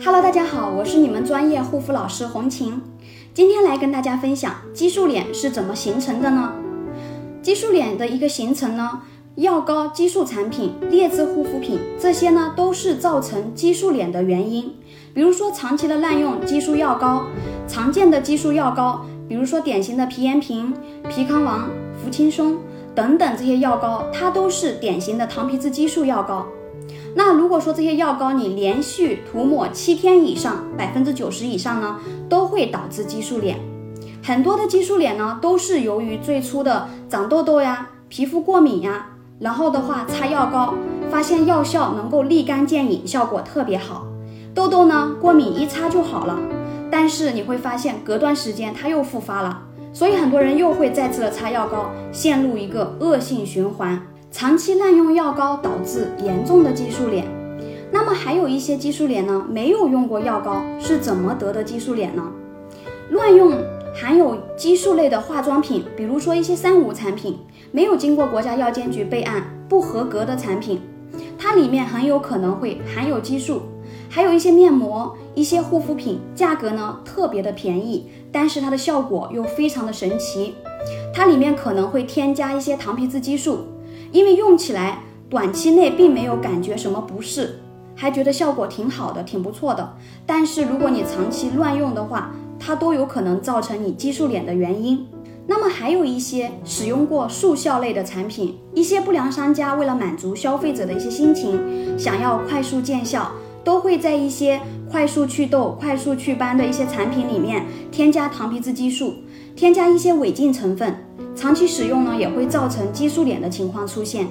Hello，大家好，我是你们专业护肤老师红琴，今天来跟大家分享激素脸是怎么形成的呢？激素脸的一个形成呢，药膏、激素产品、劣质护肤品这些呢，都是造成激素脸的原因。比如说长期的滥用激素药膏，常见的激素药膏，比如说典型的皮炎平、皮康王、福轻松等等这些药膏，它都是典型的糖皮质激素药膏。那如果说这些药膏你连续涂抹七天以上，百分之九十以上呢，都会导致激素脸。很多的激素脸呢，都是由于最初的长痘痘呀、皮肤过敏呀，然后的话擦药膏，发现药效能够立竿见影，效果特别好，痘痘呢过敏一擦就好了。但是你会发现隔段时间它又复发了，所以很多人又会再次的擦药膏，陷入一个恶性循环。长期滥用药膏导致严重的激素脸，那么还有一些激素脸呢，没有用过药膏是怎么得的激素脸呢？乱用含有激素类的化妆品，比如说一些三无产品，没有经过国家药监局备案不合格的产品，它里面很有可能会含有激素。还有一些面膜、一些护肤品，价格呢特别的便宜，但是它的效果又非常的神奇，它里面可能会添加一些糖皮质激素。因为用起来短期内并没有感觉什么不适，还觉得效果挺好的，挺不错的。但是如果你长期乱用的话，它都有可能造成你激素脸的原因。那么还有一些使用过速效类的产品，一些不良商家为了满足消费者的一些心情，想要快速见效，都会在一些快速祛痘、快速祛斑的一些产品里面添加糖皮质激素，添加一些违禁成分。长期使用呢，也会造成激素脸的情况出现。